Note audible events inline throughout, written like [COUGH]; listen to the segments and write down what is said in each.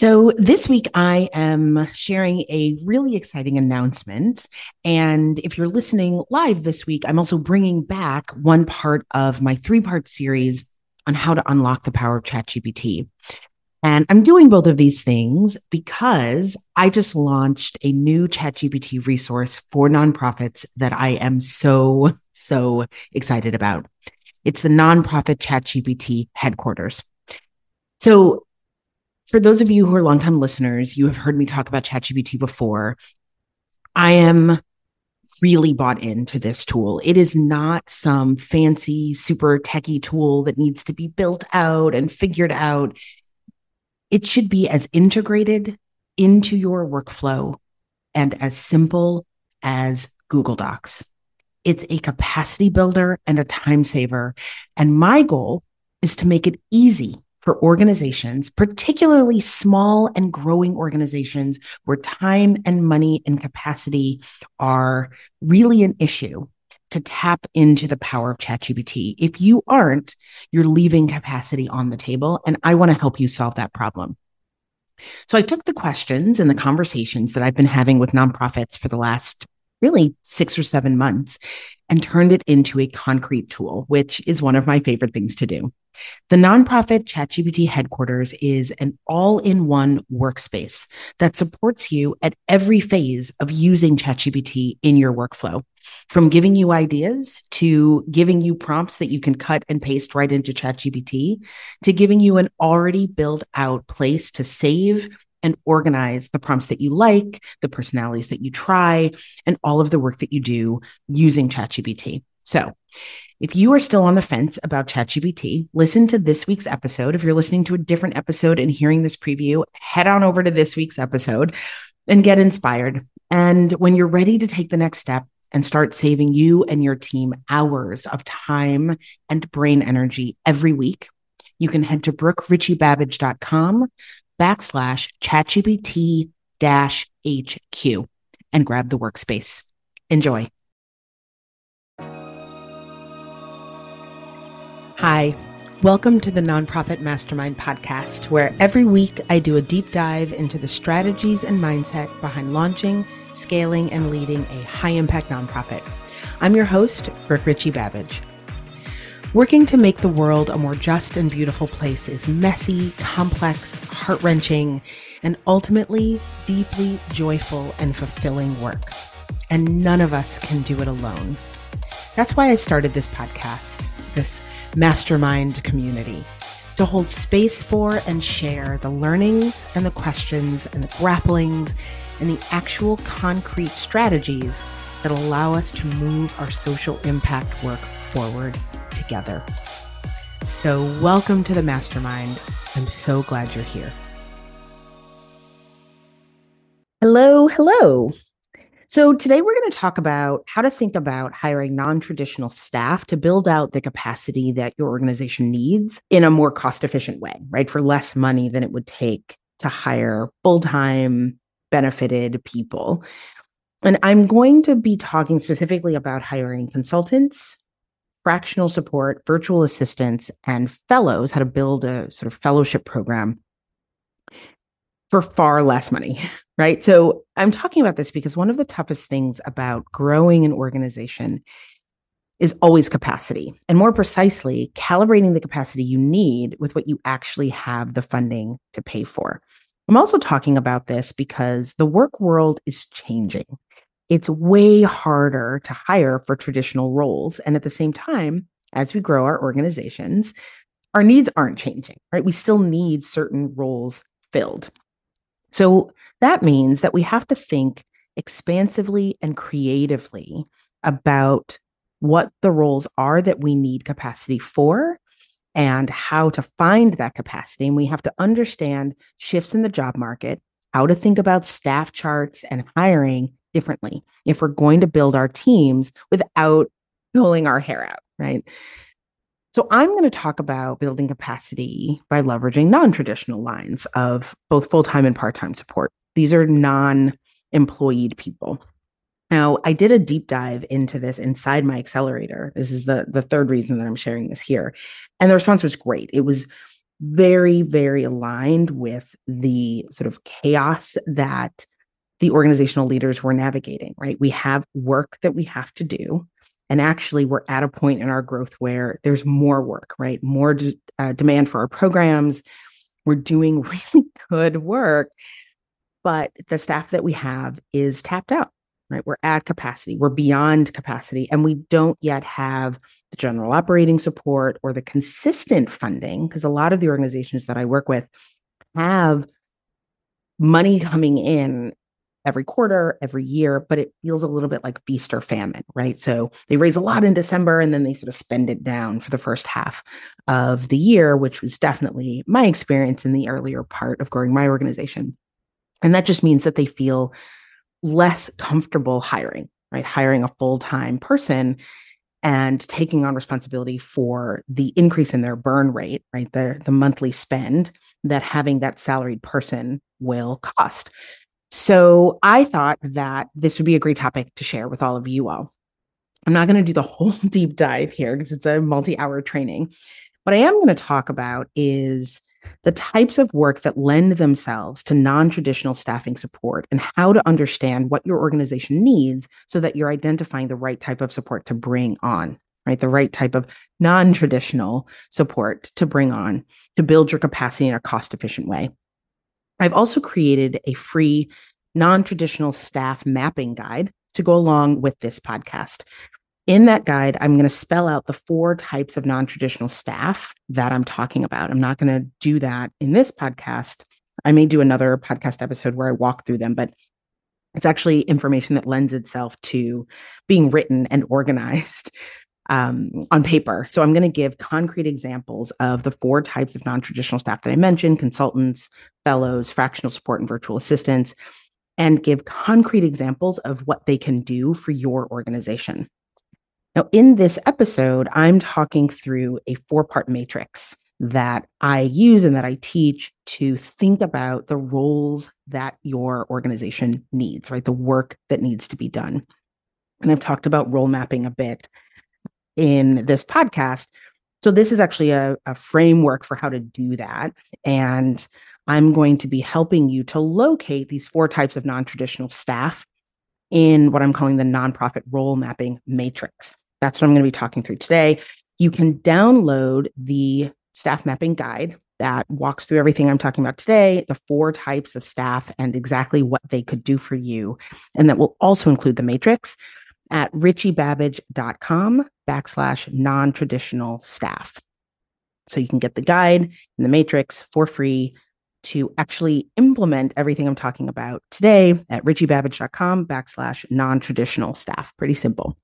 So, this week I am sharing a really exciting announcement. And if you're listening live this week, I'm also bringing back one part of my three part series on how to unlock the power of ChatGPT. And I'm doing both of these things because I just launched a new ChatGPT resource for nonprofits that I am so, so excited about. It's the nonprofit ChatGPT headquarters. So for those of you who are longtime listeners, you have heard me talk about ChatGPT before. I am really bought into this tool. It is not some fancy, super techie tool that needs to be built out and figured out. It should be as integrated into your workflow and as simple as Google Docs. It's a capacity builder and a time saver. And my goal is to make it easy for organizations, particularly small and growing organizations where time and money and capacity are really an issue to tap into the power of ChatGPT. If you aren't, you're leaving capacity on the table. And I want to help you solve that problem. So I took the questions and the conversations that I've been having with nonprofits for the last really six or seven months and turned it into a concrete tool, which is one of my favorite things to do. The nonprofit ChatGPT headquarters is an all in one workspace that supports you at every phase of using ChatGPT in your workflow. From giving you ideas to giving you prompts that you can cut and paste right into ChatGPT to giving you an already built out place to save and organize the prompts that you like, the personalities that you try, and all of the work that you do using ChatGPT. So, if you are still on the fence about ChatGPT, listen to this week's episode. If you're listening to a different episode and hearing this preview, head on over to this week's episode and get inspired. And when you're ready to take the next step and start saving you and your team hours of time and brain energy every week, you can head to brookeritchiebabbage.com backslash ChatGPT dash HQ and grab the workspace. Enjoy. Hi, welcome to the Nonprofit Mastermind podcast, where every week I do a deep dive into the strategies and mindset behind launching, scaling, and leading a high impact nonprofit. I'm your host, Brooke Richie Babbage. Working to make the world a more just and beautiful place is messy, complex, heart wrenching, and ultimately deeply joyful and fulfilling work. And none of us can do it alone. That's why I started this podcast, this mastermind community to hold space for and share the learnings and the questions and the grapplings and the actual concrete strategies that allow us to move our social impact work forward together. So, welcome to the mastermind. I'm so glad you're here. Hello, hello. So, today we're going to talk about how to think about hiring non traditional staff to build out the capacity that your organization needs in a more cost efficient way, right? For less money than it would take to hire full time, benefited people. And I'm going to be talking specifically about hiring consultants, fractional support, virtual assistants, and fellows, how to build a sort of fellowship program for far less money, [LAUGHS] right? So I'm talking about this because one of the toughest things about growing an organization is always capacity, and more precisely, calibrating the capacity you need with what you actually have the funding to pay for. I'm also talking about this because the work world is changing. It's way harder to hire for traditional roles. And at the same time, as we grow our organizations, our needs aren't changing, right? We still need certain roles filled. So that means that we have to think expansively and creatively about what the roles are that we need capacity for and how to find that capacity. And we have to understand shifts in the job market, how to think about staff charts and hiring differently if we're going to build our teams without pulling our hair out, right? So, I'm going to talk about building capacity by leveraging non traditional lines of both full time and part time support. These are non employed people. Now, I did a deep dive into this inside my accelerator. This is the, the third reason that I'm sharing this here. And the response was great. It was very, very aligned with the sort of chaos that the organizational leaders were navigating, right? We have work that we have to do. And actually, we're at a point in our growth where there's more work, right? More d- uh, demand for our programs. We're doing [LAUGHS] really good work, but the staff that we have is tapped out, right? We're at capacity, we're beyond capacity, and we don't yet have the general operating support or the consistent funding, because a lot of the organizations that I work with have money coming in every quarter, every year, but it feels a little bit like feast or famine, right? So they raise a lot in December and then they sort of spend it down for the first half of the year, which was definitely my experience in the earlier part of growing my organization. And that just means that they feel less comfortable hiring, right? Hiring a full time person and taking on responsibility for the increase in their burn rate, right? The, the monthly spend that having that salaried person will cost. So I thought that this would be a great topic to share with all of you all. I'm not going to do the [LAUGHS] whole deep dive here because it's a multi hour training. What I am going to talk about is the types of work that lend themselves to non traditional staffing support and how to understand what your organization needs so that you're identifying the right type of support to bring on, right? The right type of non traditional support to bring on to build your capacity in a cost efficient way. I've also created a free non traditional staff mapping guide to go along with this podcast. In that guide, I'm going to spell out the four types of non traditional staff that I'm talking about. I'm not going to do that in this podcast. I may do another podcast episode where I walk through them, but it's actually information that lends itself to being written and organized um, on paper. So I'm going to give concrete examples of the four types of non traditional staff that I mentioned consultants, fellows, fractional support, and virtual assistants, and give concrete examples of what they can do for your organization. Now, in this episode, I'm talking through a four part matrix that I use and that I teach to think about the roles that your organization needs, right? The work that needs to be done. And I've talked about role mapping a bit in this podcast. So, this is actually a, a framework for how to do that. And I'm going to be helping you to locate these four types of non traditional staff in what I'm calling the nonprofit role mapping matrix. That's what I'm going to be talking through today. You can download the staff mapping guide that walks through everything I'm talking about today, the four types of staff, and exactly what they could do for you. And that will also include the matrix at richiebabbage.com backslash non-traditional staff. So you can get the guide and the matrix for free to actually implement everything I'm talking about today at richiebabbage.com backslash non-traditional staff. Pretty simple.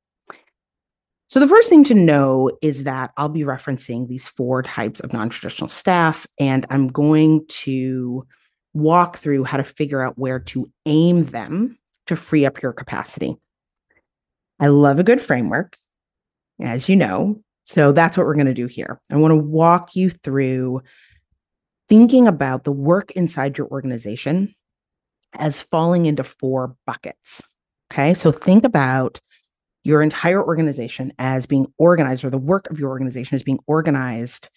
So the first thing to know is that I'll be referencing these four types of non-traditional staff, and I'm going to walk through how to figure out where to aim them to free up your capacity. I love a good framework, as you know. So that's what we're going to do here. I want to walk you through thinking about the work inside your organization as falling into four buckets. Okay. So think about your entire organization as being organized, or the work of your organization is being organized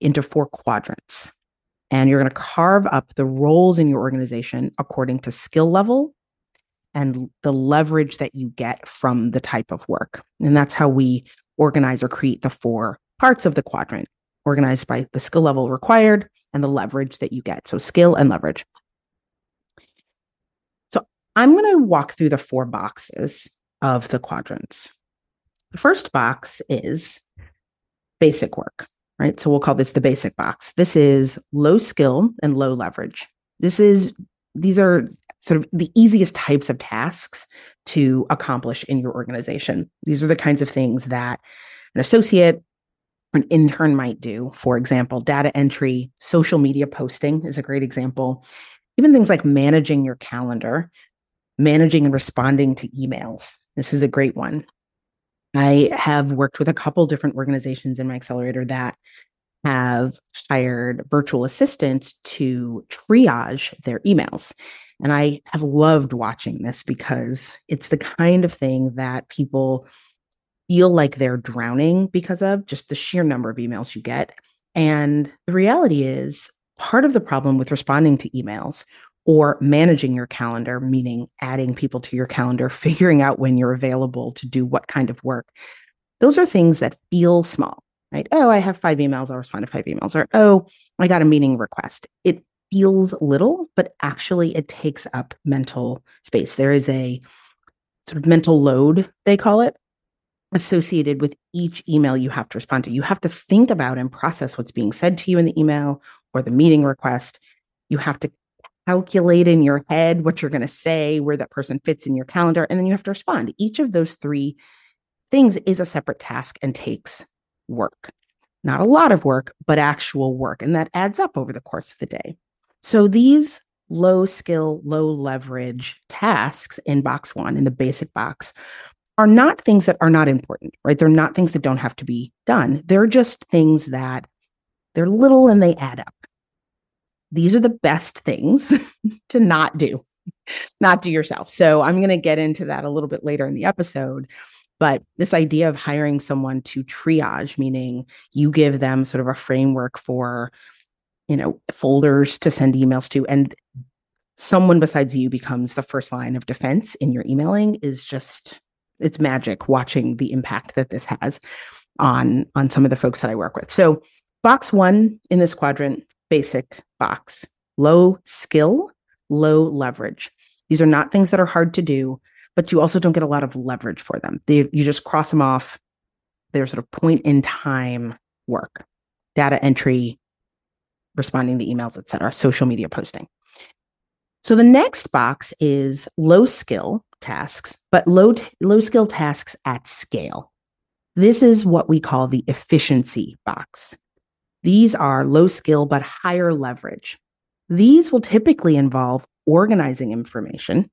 into four quadrants. And you're going to carve up the roles in your organization according to skill level and the leverage that you get from the type of work. And that's how we organize or create the four parts of the quadrant, organized by the skill level required and the leverage that you get. So, skill and leverage. So, I'm going to walk through the four boxes of the quadrants. The first box is basic work, right? So, we'll call this the basic box. This is low skill and low leverage. This is these are sort of the easiest types of tasks to accomplish in your organization. These are the kinds of things that an associate an intern might do. For example, data entry, social media posting is a great example. Even things like managing your calendar, managing and responding to emails. This is a great one. I have worked with a couple different organizations in my accelerator that have hired virtual assistants to triage their emails. And I have loved watching this because it's the kind of thing that people feel like they're drowning because of just the sheer number of emails you get. And the reality is, part of the problem with responding to emails or managing your calendar, meaning adding people to your calendar, [LAUGHS] figuring out when you're available to do what kind of work, those are things that feel small, right? Oh, I have five emails, I'll respond to five emails. Or, oh, I got a meeting request. It feels little, but actually it takes up mental space. There is a sort of mental load, they call it, associated with each email you have to respond to. You have to think about and process what's being said to you in the email or the meeting request. You have to calculate in your head what you're going to say, where that person fits in your calendar, and then you have to respond. Each of those three things is a separate task and takes work. Not a lot of work, but actual work. And that adds up over the course of the day. So these low skill, low leverage tasks in box one, in the basic box, are not things that are not important, right? They're not things that don't have to be done. They're just things that they're little and they add up. These are the best things [LAUGHS] to not do, not do yourself. So I'm going to get into that a little bit later in the episode. But this idea of hiring someone to triage, meaning you give them sort of a framework for, you know, folders to send emails to, and someone besides you becomes the first line of defense in your emailing is just it's magic watching the impact that this has on on some of the folks that I work with. So box 1 in this quadrant basic box low skill low leverage. These are not things that are hard to do but you also don't get a lot of leverage for them. They, you just cross them off. They're sort of point in time work data entry responding to emails etc social media posting so the next box is low skill tasks, but low, t- low skill tasks at scale. This is what we call the efficiency box. These are low skill, but higher leverage. These will typically involve organizing information.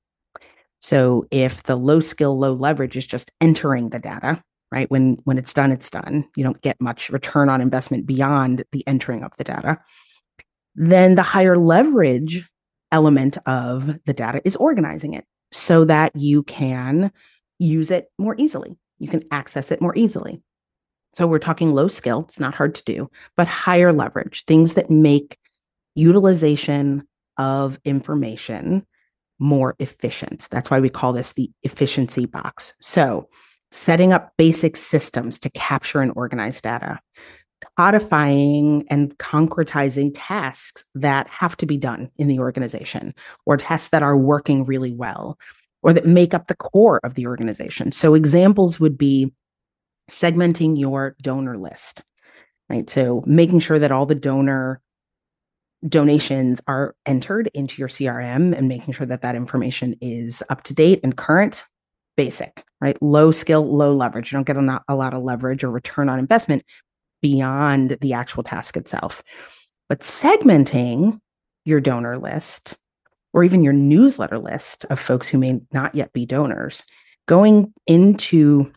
So if the low skill, low leverage is just entering the data, right? When, when it's done, it's done. You don't get much return on investment beyond the entering of the data. Then the higher leverage element of the data is organizing it so that you can use it more easily. You can access it more easily. So we're talking low skill, it's not hard to do, but higher leverage, things that make utilization of information more efficient. That's why we call this the efficiency box. So, setting up basic systems to capture and organize data, codifying and concretizing tasks that have to be done in the organization or tasks that are working really well or that make up the core of the organization. So examples would be segmenting your donor list, right? So making sure that all the donor donations are entered into your CRM and making sure that that information is up to date and current basic, right? Low skill, low leverage. You don't get a, a lot of leverage or return on investment, beyond the actual task itself. But segmenting your donor list or even your newsletter list of folks who may not yet be donors, going into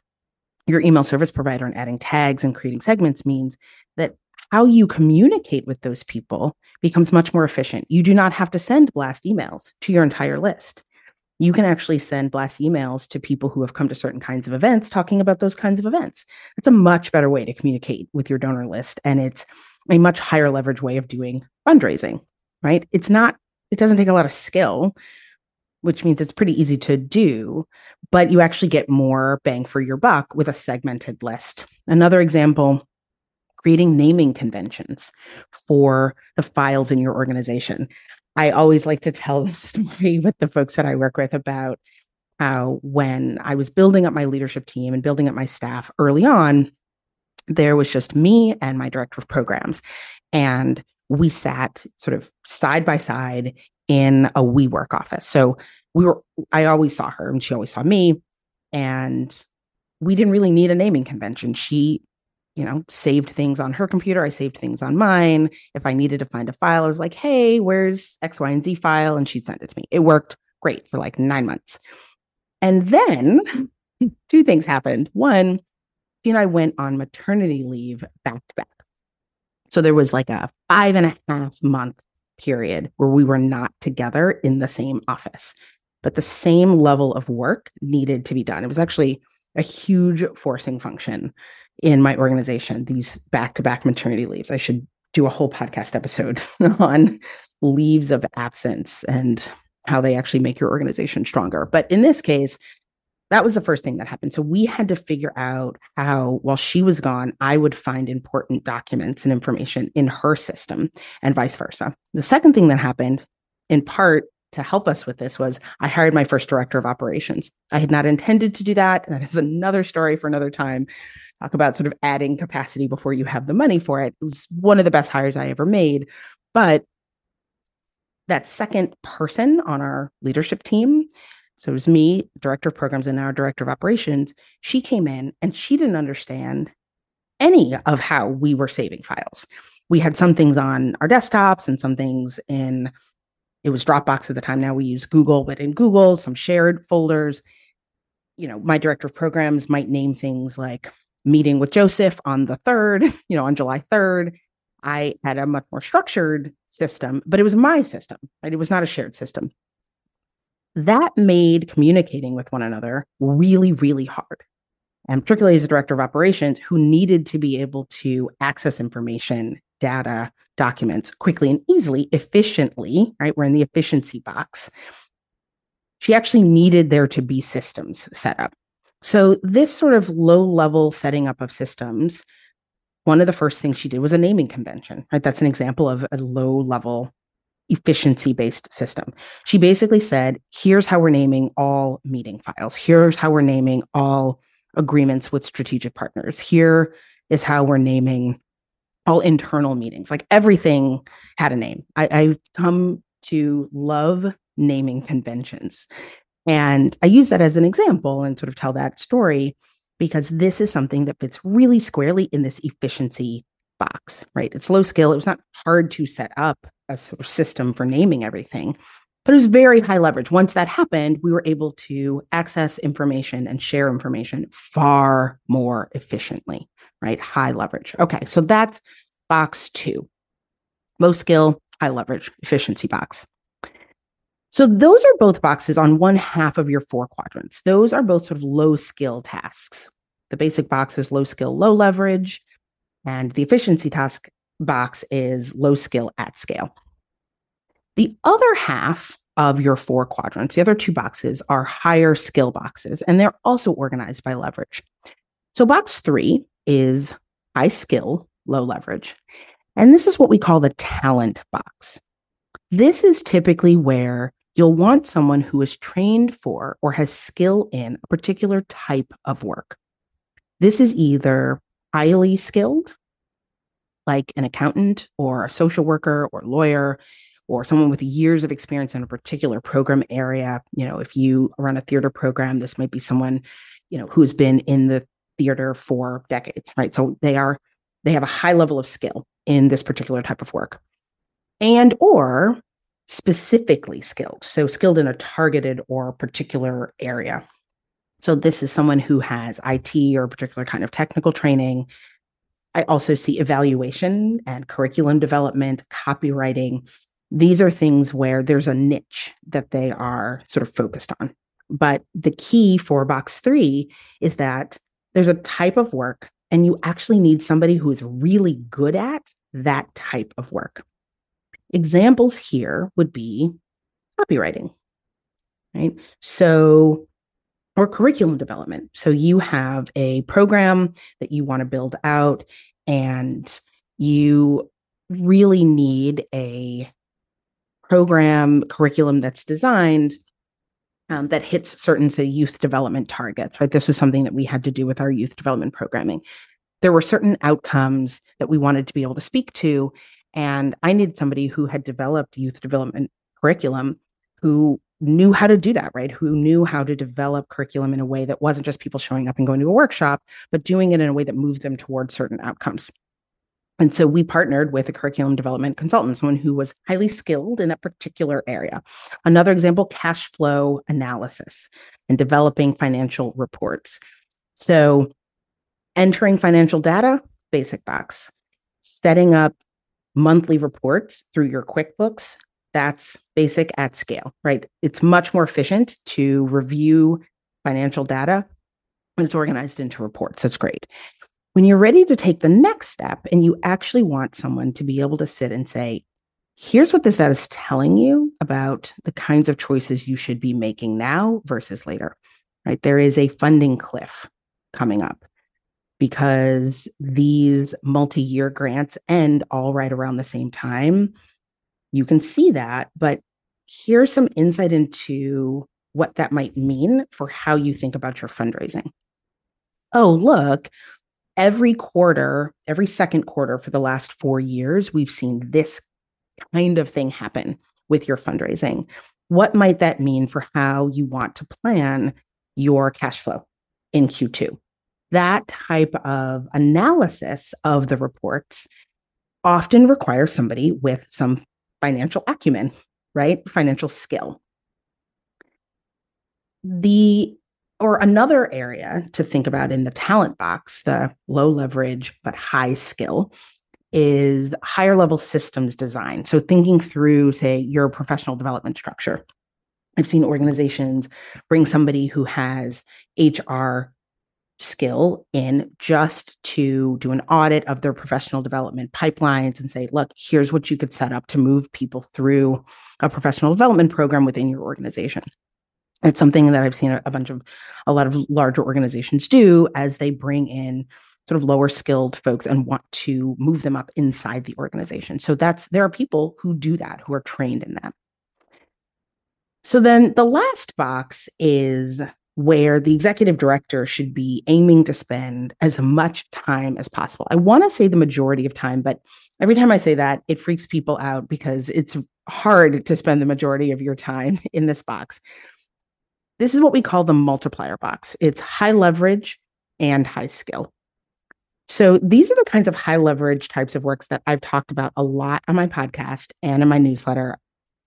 your email service provider and adding tags and creating segments means that how you communicate with those people becomes much more efficient. You do not have to send blast emails to your entire list you can actually send blast emails to people who have come to certain kinds of events talking about those kinds of events. It's a much better way to communicate with your donor list. And it's a much higher leverage way of doing fundraising, right? It's not, it doesn't take a lot of skill, which means it's pretty easy to do, but you actually get more bang for your buck with a segmented list. Another example creating naming conventions for the files in your organization. I always like to tell [LAUGHS] the story with the folks that I work with about how when I was building up my leadership team and building up my staff early on, there was just me and my director of programs. And we sat sort of side by side in a WeWork office. So we were, I always saw her and she always saw me. And we didn't really need a naming convention. She you know, saved things on her computer. I saved things on mine. If I needed to find a file, I was like, hey, where's X, Y, and Z file? And she'd send it to me. It worked great for like nine months. And then [LAUGHS] two things happened. One, she and I went on maternity leave back to back. So there was like a five and a half month period where we were not together in the same office, but the same level of work needed to be done. It was actually a huge forcing function in my organization, these back to back maternity leaves. I should do a whole podcast episode [LAUGHS] on leaves of absence and how they actually make your organization stronger. But in this case, that was the first thing that happened. So we had to figure out how, while she was gone, I would find important documents and information in her system and vice versa. The second thing that happened, in part to help us with this, was I hired my first director of operations. I had not intended to do that. That is another story for another time. Talk about sort of adding capacity before you have the money for it. It was one of the best hires I ever made. But that second person on our leadership team so it was me, director of programs, and our director of operations. She came in and she didn't understand any of how we were saving files. We had some things on our desktops and some things in, it was Dropbox at the time. Now we use Google, but in Google, some shared folders. You know, my director of programs might name things like meeting with Joseph on the 3rd, [LAUGHS] you know, on July 3rd. I had a much more structured system, but it was my system, right? It was not a shared system that made communicating with one another really, really hard. And particularly as a director of operations who needed to be able to access information, data, documents quickly and easily, efficiently, right? We're in the efficiency box. She actually needed there to be systems set up. So, this sort of low level setting up of systems, one of the first things she did was a naming convention, right? That's an example of a low level efficiency based system. She basically said, here's how we're naming all meeting files. Here's how we're naming all agreements with strategic partners. Here is how we're naming all internal meetings. Like everything had a name. I, I've come to love naming conventions. And I use that as an example and sort of tell that story because this is something that fits really squarely in this efficiency box, right? It's low skill. It was not hard to set up a sort of system for naming everything, but it was very high leverage. Once that happened, we were able to access information and share information far more efficiently, right? High leverage. Okay, so that's box two low skill, high leverage, efficiency box. So those are both boxes on one half of your four quadrants. Those are both sort of low skill tasks. The basic box is low skill, low leverage. And the efficiency task box is low skill at scale. The other half of your four quadrants, the other two boxes are higher skill boxes, and they're also organized by leverage. So, box three is high skill, low leverage. And this is what we call the talent box. This is typically where you'll want someone who is trained for or has skill in a particular type of work. This is either highly skilled, like an accountant or a social worker or lawyer or someone with years of experience in a particular program area. You know, if you run a theater program, this might be someone, you know, who's been in the theater for decades, right? So they are they have a high level of skill in this particular type of work. And or specifically skilled. So skilled in a targeted or particular area. So this is someone who has IT or a particular kind of technical training. I also see evaluation and curriculum development, copywriting. These are things where there's a niche that they are sort of focused on. But the key for box three is that there's a type of work, and you actually need somebody who is really good at that type of work. Examples here would be copywriting, right? So or curriculum development. So you have a program that you want to build out and you really need a program curriculum that's designed um, that hits certain say youth development targets right this was something that we had to do with our youth development programming there were certain outcomes that we wanted to be able to speak to and i needed somebody who had developed youth development curriculum who knew how to do that, right? Who knew how to develop curriculum in a way that wasn't just people showing up and going to a workshop, but doing it in a way that moved them towards certain outcomes. And so we partnered with a curriculum development consultant, someone who was highly skilled in that particular area. Another example cash flow analysis and developing financial reports. So entering financial data, basic box, setting up monthly reports through your QuickBooks that's basic at scale, right? It's much more efficient to review financial data when it's organized into reports. That's great. When you're ready to take the next step and you actually want someone to be able to sit and say, here's what this data is telling you about the kinds of choices you should be making now versus later, right? There is a funding cliff coming up because these multi year grants end all right around the same time. You can see that, but here's some insight into what that might mean for how you think about your fundraising. Oh, look, every quarter, every second quarter for the last four years, we've seen this kind of thing happen with your fundraising. What might that mean for how you want to plan your cash flow in Q2? That type of analysis of the reports often requires somebody with some financial acumen, right? Financial skill. The or another area to think about in the talent box, the low leverage but high skill, is higher level systems design. So, thinking through, say, your professional development structure. I've seen organizations bring somebody who has HR skill in just to do an audit of their professional development pipelines and say, look, here's what you could set up to move people through a professional development program within your organization. It's something that I've seen a, bunch of a lot of larger organizations do as they bring in sort of lower skilled folks and want to move them up inside the organization. So that's there are people who do that who are trained in that. So then the last box is where the executive director should be aiming to spend as much time as possible. I want to say the majority of time, but every time I say that, it freaks people out because it's hard to spend the majority of your time [LAUGHS] in this box. This is what we call the multiplier box. It's high leverage and high skill. So these are the kinds of high leverage types of works that I've talked about a lot on my podcast and in my newsletter,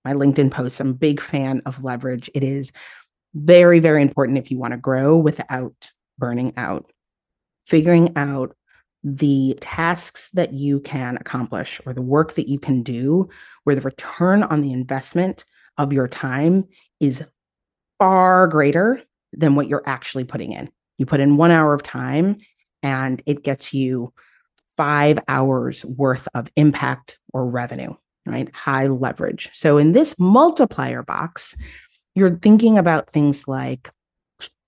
my LinkedIn posts. I'm a big fan of leverage. It is very, very important if you want to grow without burning out. Figuring out the tasks that you can accomplish or the work that you can do where the return on the investment of your time is far greater than what you're actually putting in. You put in one hour of time and it gets you five hours worth of impact or revenue, right? High leverage. So in this multiplier box, you're thinking about things like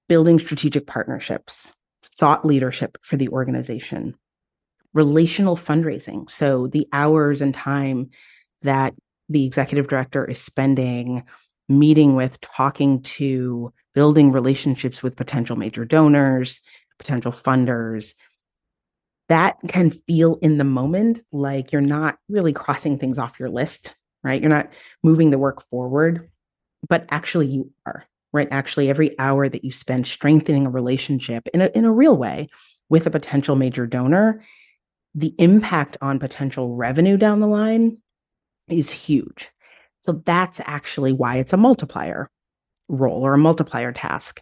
building strategic partnerships, thought leadership for the organization, relational fundraising. So the hours and time that the executive director is spending meeting with, talking to, building relationships with potential major donors, potential funders. That can feel in the moment like you're not really crossing things off your list, right? You're not moving the work forward, but actually you are, right? Actually, every hour that you spend strengthening a relationship in a, in a real way with a potential major donor, the impact on potential revenue down the line is huge. So that's actually why it's a multiplier role or a multiplier task.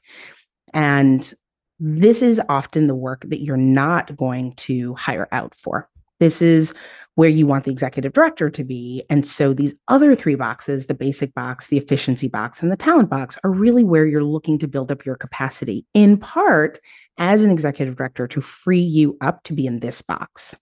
And this is often the work that you're not going to hire out for. This is where you want the executive director to be. And so these other three boxes, the basic box, the efficiency box, and the talent box, are really where you're looking to build up your capacity, in part as an executive director to free you up to be in this box.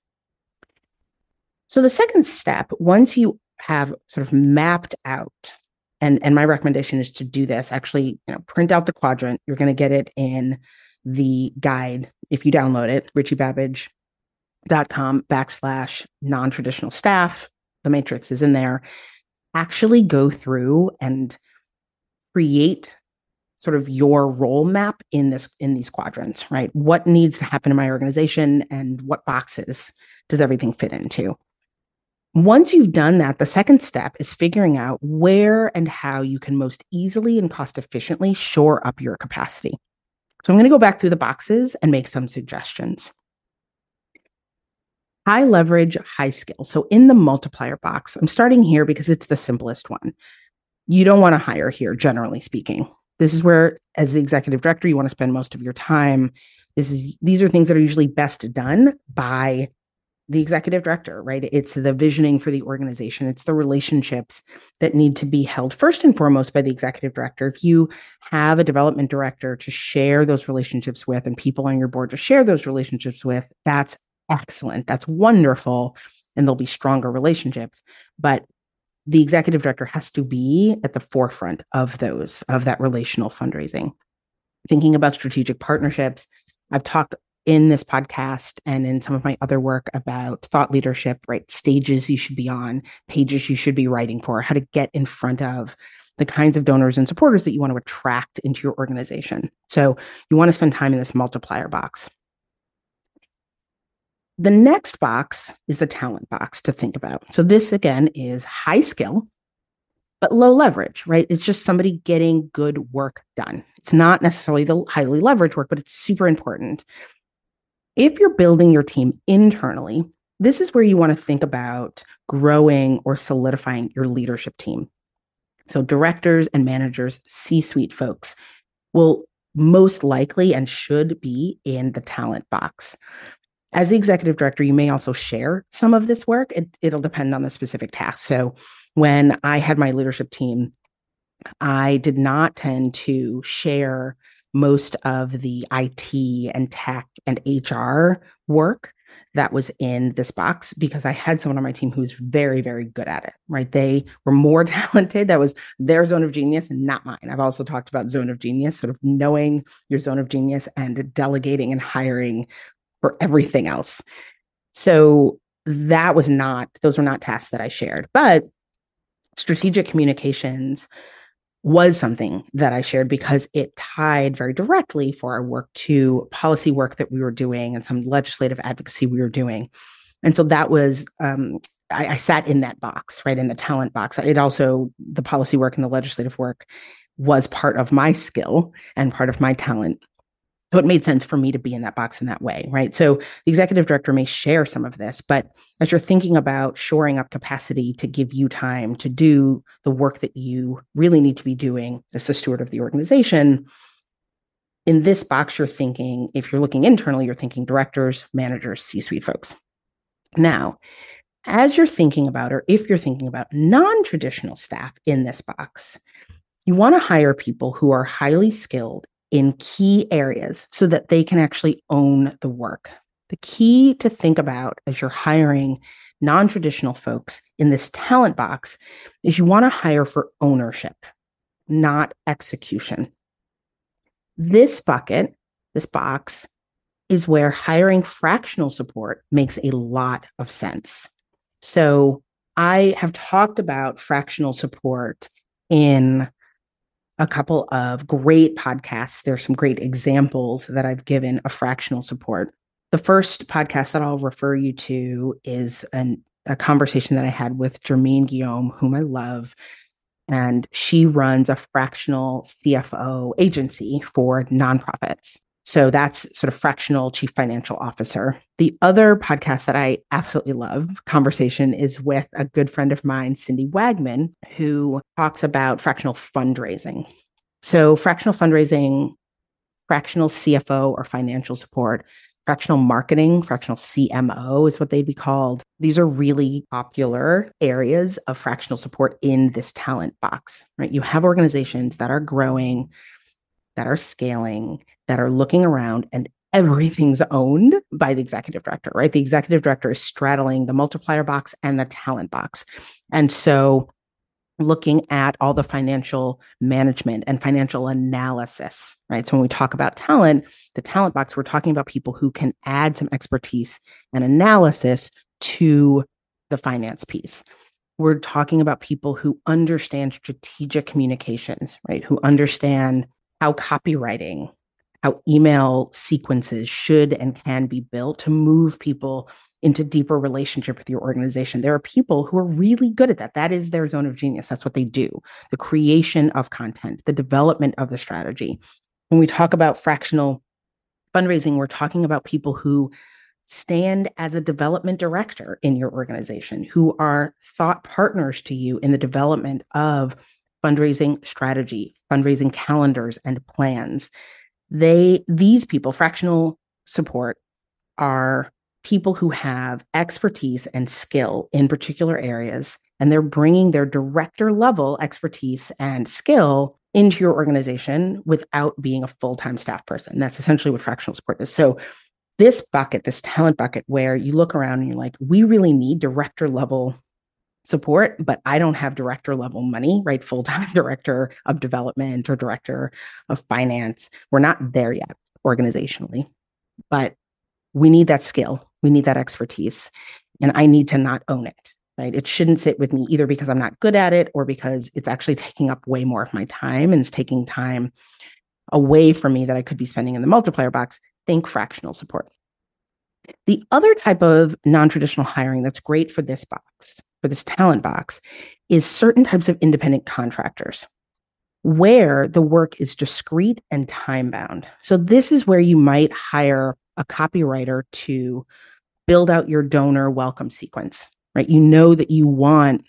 So the second step, once you have sort of mapped out and and my recommendation is to do this actually you know print out the quadrant. You're going to get it in the guide if you download it richiebabbage.com backslash non-traditional staff. The matrix is in there. Actually go through and create sort of your role map in this in these quadrants right? What needs to happen in my organization and what boxes does everything fit into once you've done that, the second step is figuring out where and how you can most easily and cost efficiently shore up your capacity. So I'm going to go back through the boxes and make some suggestions. High leverage, high skill. So in the multiplier box, I'm starting here because it's the simplest one. You don't want to hire here, generally speaking. This is where, as the executive director, you want to spend most of your time. This is these are things that are usually best done by the executive director, right? It's the visioning for the organization, it's the relationships that need to be held first and foremost by the executive director. If you have a development director to share those relationships with and people on your board to share those relationships with, that's excellent. That's wonderful. And there'll be stronger relationships. But the executive director has to be at the forefront of those, of that relational fundraising. Thinking about strategic partnerships, I've talked in this podcast and in some of my other work about thought leadership, right? Stages you should be on, pages you should be writing for, how to get in front of the kinds of donors and supporters that you want to attract into your organization. So you want to spend time in this multiplier box. The next box is the talent box to think about. So this again is high skill, but low leverage, right? It's just somebody getting good work done. It's not necessarily the highly leveraged work, but it's super important if you're building your team internally, this is where you want to think about growing or solidifying your leadership team. So, directors and managers, C suite folks will most likely and should be in the talent box. As the executive director, you may also share some of this work. It, it'll depend on the specific task. So, when I had my leadership team, I did not tend to share most of the IT and tech and HR work that was in this box because I had someone on my team who was very, very good at it, right? They were more [LAUGHS] talented. That was their zone of genius and not mine. I've also talked about zone of genius, sort of knowing your zone of genius and delegating and hiring for everything else. So that was not, those were not tasks that I shared, but strategic communications was something that I shared because it tied very directly for our work to policy work that we were doing and some legislative advocacy we were doing. And so that was, um, I, I sat in that box, right, in the talent box. It also, the policy work and the legislative work was part of my skill and part of my talent so it made sense for me to be in that box in that way, right? So the executive director may share some of this, but as you're thinking about shoring up capacity to give you time to do the work that you really need to be doing as the steward of the organization, in this box, you're thinking, if you're looking internally, you're thinking directors, managers, C suite folks. Now, as you're thinking about, or if you're thinking about non traditional staff in this box, you want to hire people who are highly skilled in key areas so that they can actually own the work. The key to think about as you're hiring non traditional folks in this talent box is you want to hire for ownership, not execution. This bucket, this box, is where hiring fractional support makes a lot of sense. So I have talked about fractional support in a couple of great podcasts. There's some great examples that I've given of fractional support. The first podcast that I'll refer you to is an, a conversation that I had with Germeen Guillaume, whom I love. And she runs a fractional CFO agency for nonprofits. So that's sort of fractional chief financial officer. The other podcast that I absolutely love, conversation, is with a good friend of mine, Cindy Wagman, who talks about fractional fundraising. So, fractional fundraising, fractional CFO or financial support, fractional marketing, fractional CMO is what they'd be called. These are really popular areas of fractional support in this talent box, right? You have organizations that are growing, that are scaling, that are looking around and everything's owned by the executive director, right? The executive director is straddling the multiplier box and the talent box. And so looking at all the financial management and financial analysis, right? So when we talk about talent, the talent box, we're talking about people who can add some expertise and analysis to the finance piece. We're talking about people who understand strategic communications, right? Who understand how copywriting how email sequences should and can be built to move people into deeper relationship with your organization. There are people who are really good at that. That is their zone of genius. That's what they do. The creation of content, the development of the strategy. When we talk about fractional fundraising, we're talking about people who stand as a development director in your organization, who are thought partners to you in the development of fundraising strategy, fundraising calendars and plans they these people fractional support are people who have expertise and skill in particular areas, and they're bringing their director level expertise and skill into your organization without being a full time staff person. That's essentially what fractional support is. So, this bucket, this talent bucket, where you look around and you're like, we really need director level support, but I don't have director level money, right? Full time [LAUGHS] director of development or director of finance. We're not there yet organizationally, but we need that skill. We need that expertise. And I need to not own it, right? It shouldn't sit with me either because I'm not good at it or because it's actually taking up way more of my time and it's taking time away from me that I could be spending in the multiplier box. Think fractional support. The other type of non traditional hiring that's great for this box, for this talent box, is certain types of independent contractors where the work is discrete and time bound. So, this is where you might hire a copywriter to build out your donor welcome sequence, right? You know that you want,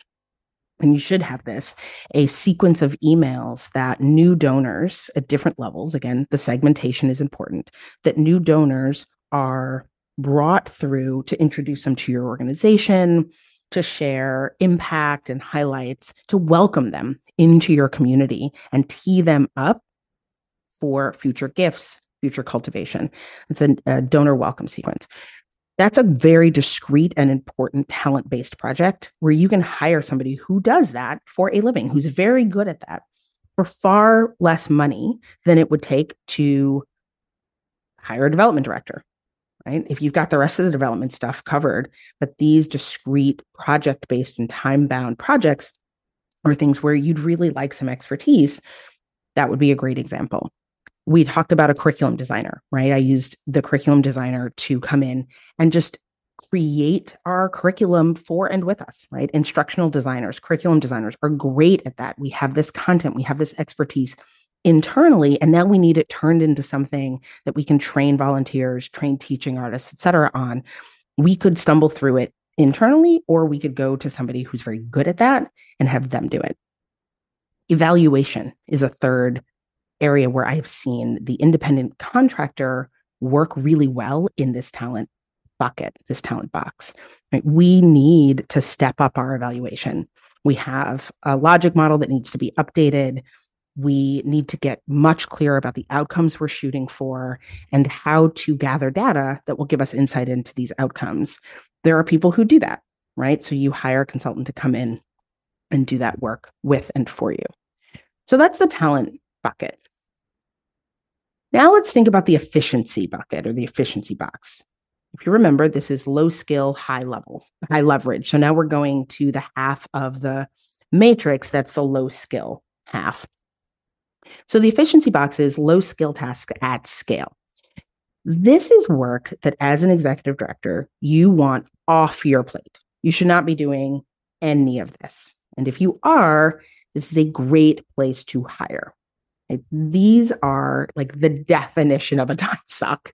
and you should have this, a sequence of emails that new donors at different levels, again, the segmentation is important, that new donors are brought through to introduce them to your organization, to share impact and highlights, to welcome them into your community and tee them up for future gifts, future cultivation. It's a, a donor welcome sequence. That's a very discrete and important talent based project where you can hire somebody who does that for a living, who's very good at that for far less money than it would take to hire a development director right? If you've got the rest of the development stuff covered, but these discrete project based and time bound projects are things where you'd really like some expertise, that would be a great example. We talked about a curriculum designer, right? I used the curriculum designer to come in and just create our curriculum for and with us, right? Instructional designers, curriculum designers are great at that. We have this content, we have this expertise internally and now we need it turned into something that we can train volunteers train teaching artists et cetera on. We could stumble through it internally or we could go to somebody who's very good at that and have them do it. Evaluation is a third area where i've seen the independent contractor work really well in this talent bucket this talent box. Right? we need to step up our evaluation. We have a logic model that needs to be updated we need to get much clearer about the outcomes we're shooting for and how to gather data that will give us insight into these outcomes. There are people who do that, right? So you hire a consultant to come in and do that work with and for you. So that's the talent bucket. Now let's think about the efficiency bucket or the efficiency box. If you remember, this is low skill, high level, high leverage. So now we're going to the half of the matrix that's the low skill half. So the efficiency box is low skill tasks at scale. This is work that, as an executive director, you want off your plate. You should not be doing any of this. And if you are, this is a great place to hire. These are like the definition of a [LAUGHS] time suck.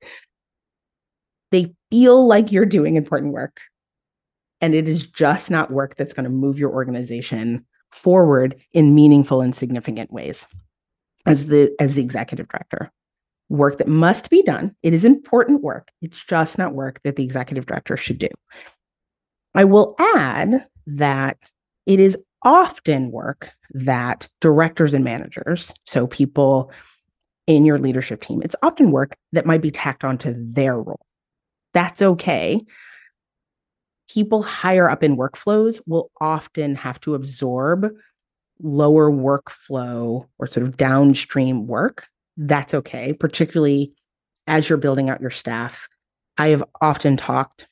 They feel like you're doing important work, and it is just not work that's going to move your organization forward in meaningful and significant ways as the as the executive director. Work that must be done. It is important work. It's just not work that the executive director should do. I will add that it is often work that directors and managers so people in your leadership team it's often work that might be tacked onto their role. That's okay. People higher up in workflows will often have to absorb lower workflow or sort of downstream work, that's okay, particularly as you're building out your staff. I have often talked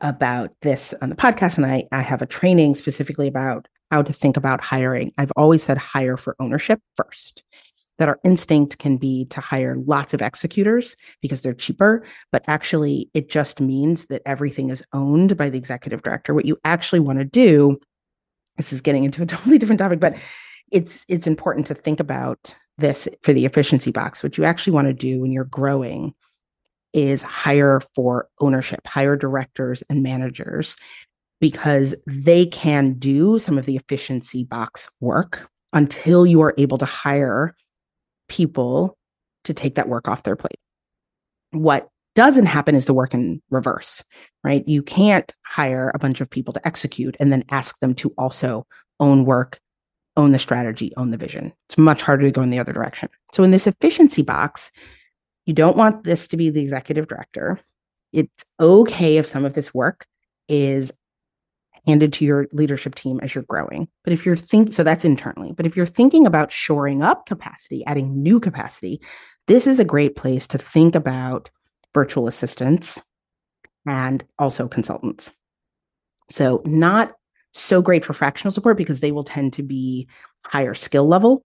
about this on the podcast, and I, I have a training specifically about how to think about hiring. I've always said hire for ownership first. That our instinct can be to hire lots of executors because they're cheaper, but actually, it just means that everything is owned by the executive director. What you actually want to do this is getting into a [LAUGHS] totally different topic, but it's it's important to think about this for the efficiency box. What you actually want to do when you're growing is hire for ownership, hire directors and managers because they can do some of the efficiency box work until you are able to hire people to take that work off their plate. What doesn't happen is the work in reverse, right? You can't hire a bunch of people to execute and then ask them to also own work, own the strategy, own the vision. It's much harder to go in the other direction. So in this efficiency box, you don't want this to be the executive director. It's okay if some of this work is handed to your leadership team as you're growing. But if you're think so that's internally. But if you're thinking about shoring up capacity, adding new capacity, this is a great place to think about virtual assistants and also consultants. So not so great for fractional support because they will tend to be higher skill level,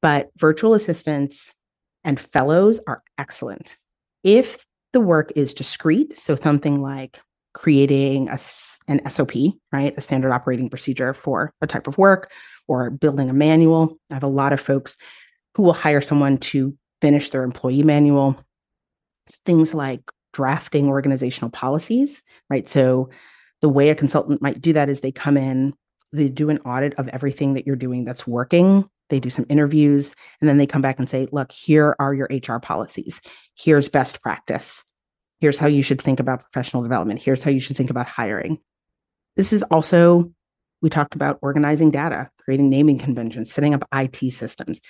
but virtual assistants and fellows are excellent. If the work is discrete, so something like creating a, an SOP, right? A standard operating procedure for a type of work or building a manual. I have a lot of folks who will hire someone to finish their employee manual. Things like drafting organizational policies, right? So the way a consultant might do that is they come in, they do an audit of everything that you're doing that's working. They do some interviews and then they come back and say, look, here are your HR policies. Here's best practice Here's how you should think about professional development. Here's how you should think about hiring. This is also, we talked about organizing data, creating naming conventions, setting up IT systems.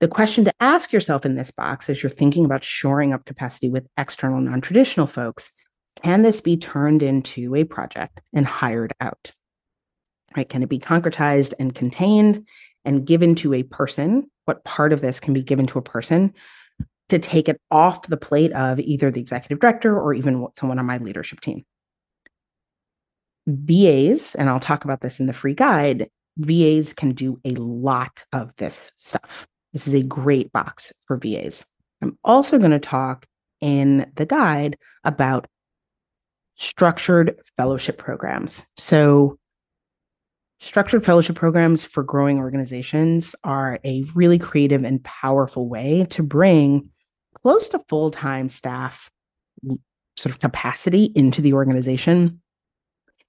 The question to ask yourself in this box as you're thinking about shoring up capacity with external non traditional folks can this be turned into a project and hired out? Right? Can it be concretized and contained and given to a person? What part of this can be given to a person to take it off the plate of either the executive director or even someone on my leadership team. VAs, and I'll talk about this in the free guide, VAs can do a lot of this stuff. This is a great box for VAs. I'm also going to talk in the guide about structured fellowship programs. So, structured fellowship programs for growing organizations are a really creative and powerful way to bring close to full time staff sort of capacity into the organization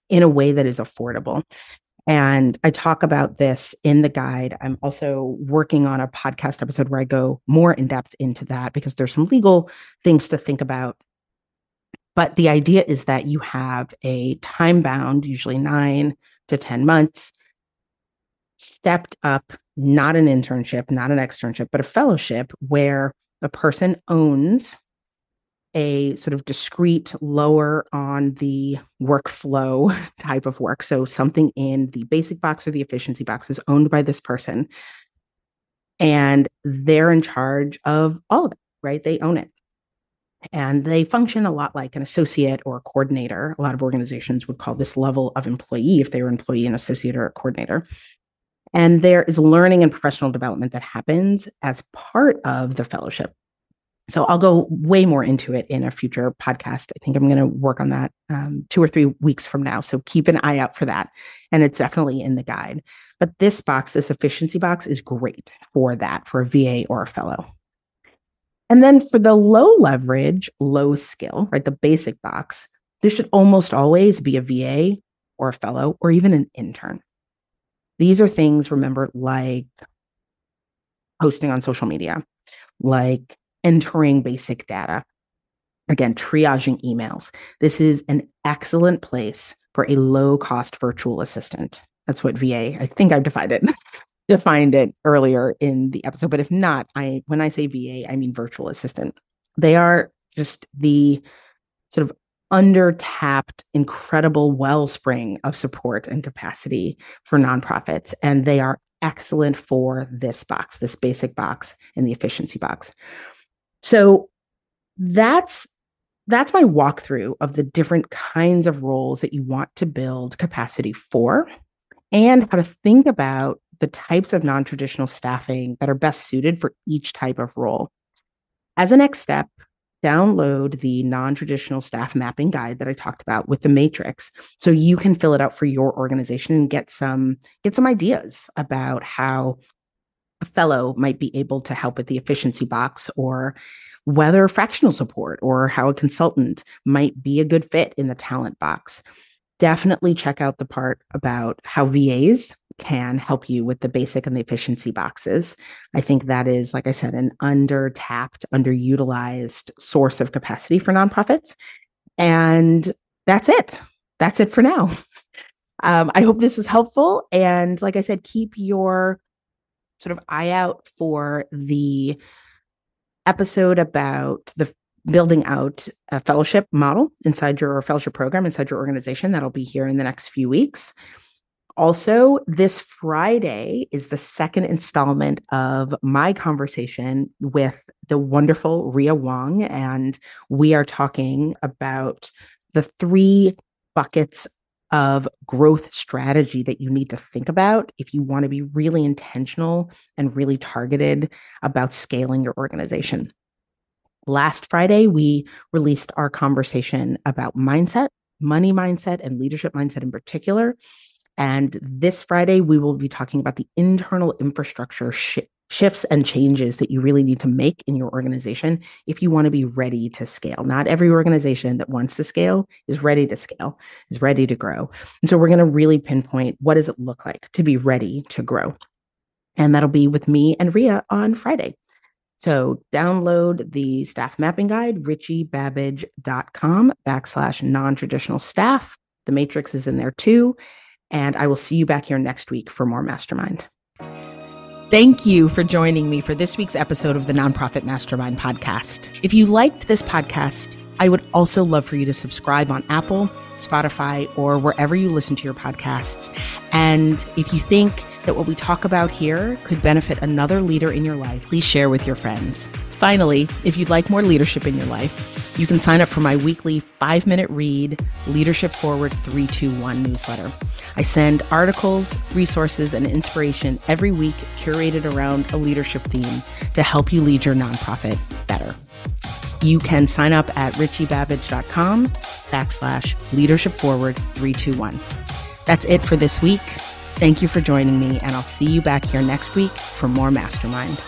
in a way that is affordable. And I talk about this in the guide. I'm also working on a podcast episode where I go more in depth into that because there's some legal things to think about. But the idea is that you have a time bound, usually nine to 10 months, stepped up, not an internship, not an externship, but a fellowship where the person owns a sort of discrete lower on the workflow [LAUGHS] type of work. So something in the basic box or the efficiency box is owned by this person. And they're in charge of all of it, right? They own it. And they function a lot like an associate or a coordinator. A lot of organizations would call this level of employee if they were employee and associate or a coordinator. And there is learning and professional development that happens as part of the fellowship. So I'll go way more into it in a future podcast. I think I'm going to work on that um, two or three weeks from now. So keep an eye out for that. And it's definitely in the guide. But this box, this efficiency box, is great for that, for a VA or a fellow. And then for the low leverage, low skill, right, the basic box, this should almost always be a VA or a fellow or even an intern. These are things, remember, like posting on social media, like entering basic data. Again, triaging emails. This is an excellent place for a low cost virtual assistant. That's what VA, I think I've defined it. [LAUGHS] defined it earlier in the episode. But if not, I when I say VA, I mean virtual assistant. They are just the sort of under tapped, incredible wellspring of support and capacity for nonprofits. And they are excellent for this box, this basic box and the efficiency box. So that's that's my walkthrough of the different kinds of roles that you want to build capacity for and how to think about the types of non-traditional staffing that are best suited for each type of role. As a next step, download the non-traditional staff mapping guide that I talked about with the matrix so you can fill it out for your organization and get some get some ideas about how fellow might be able to help with the efficiency box or whether fractional support or how a consultant might be a good fit in the talent box. Definitely check out the part about how VAs can help you with the basic and the efficiency boxes. I think that is, like I said, an under tapped, underutilized source of capacity for nonprofits. And that's it. That's it for now. [LAUGHS] Um, I hope this was helpful. And like I said, keep your sort of eye out for the episode about the building out a fellowship model inside your fellowship program inside your organization. That'll be here in the next few weeks. Also, this Friday is the second installment of my conversation with the wonderful Ria Wong. And we are talking about the three buckets of growth strategy that you need to think about if you want to be really intentional and really targeted about scaling your organization. Last Friday, we released our conversation about mindset, money mindset, and leadership mindset in particular. And this Friday, we will be talking about the internal infrastructure sh- shifts and changes that you really need to make in your organization if you want to be ready to scale. Not every organization that wants to scale is ready to scale, is ready to grow. And so we're going to really pinpoint what does it look like to be ready to grow. And that'll be with me and Ria on Friday. So download the staff mapping guide, richiebabbage.com backslash non-traditional staff. The matrix is in there too. And I will see you back here next week for more Mastermind. Thank you for joining me for this week's episode of the Nonprofit Mastermind podcast. If you liked this podcast, I would also love for you to subscribe on Apple, Spotify, or wherever you listen to your podcasts. And if you think that what we talk about here could benefit another leader in your life, please share with your friends. Finally, if you'd like more leadership in your life, you can sign up for my weekly five minute read Leadership Forward 321 newsletter. I send articles, resources, and inspiration every week curated around a leadership theme to help you lead your nonprofit better. You can sign up at richiebabbage.com backslash leadership forward 321. That's it for this week. Thank you for joining me, and I'll see you back here next week for more Mastermind.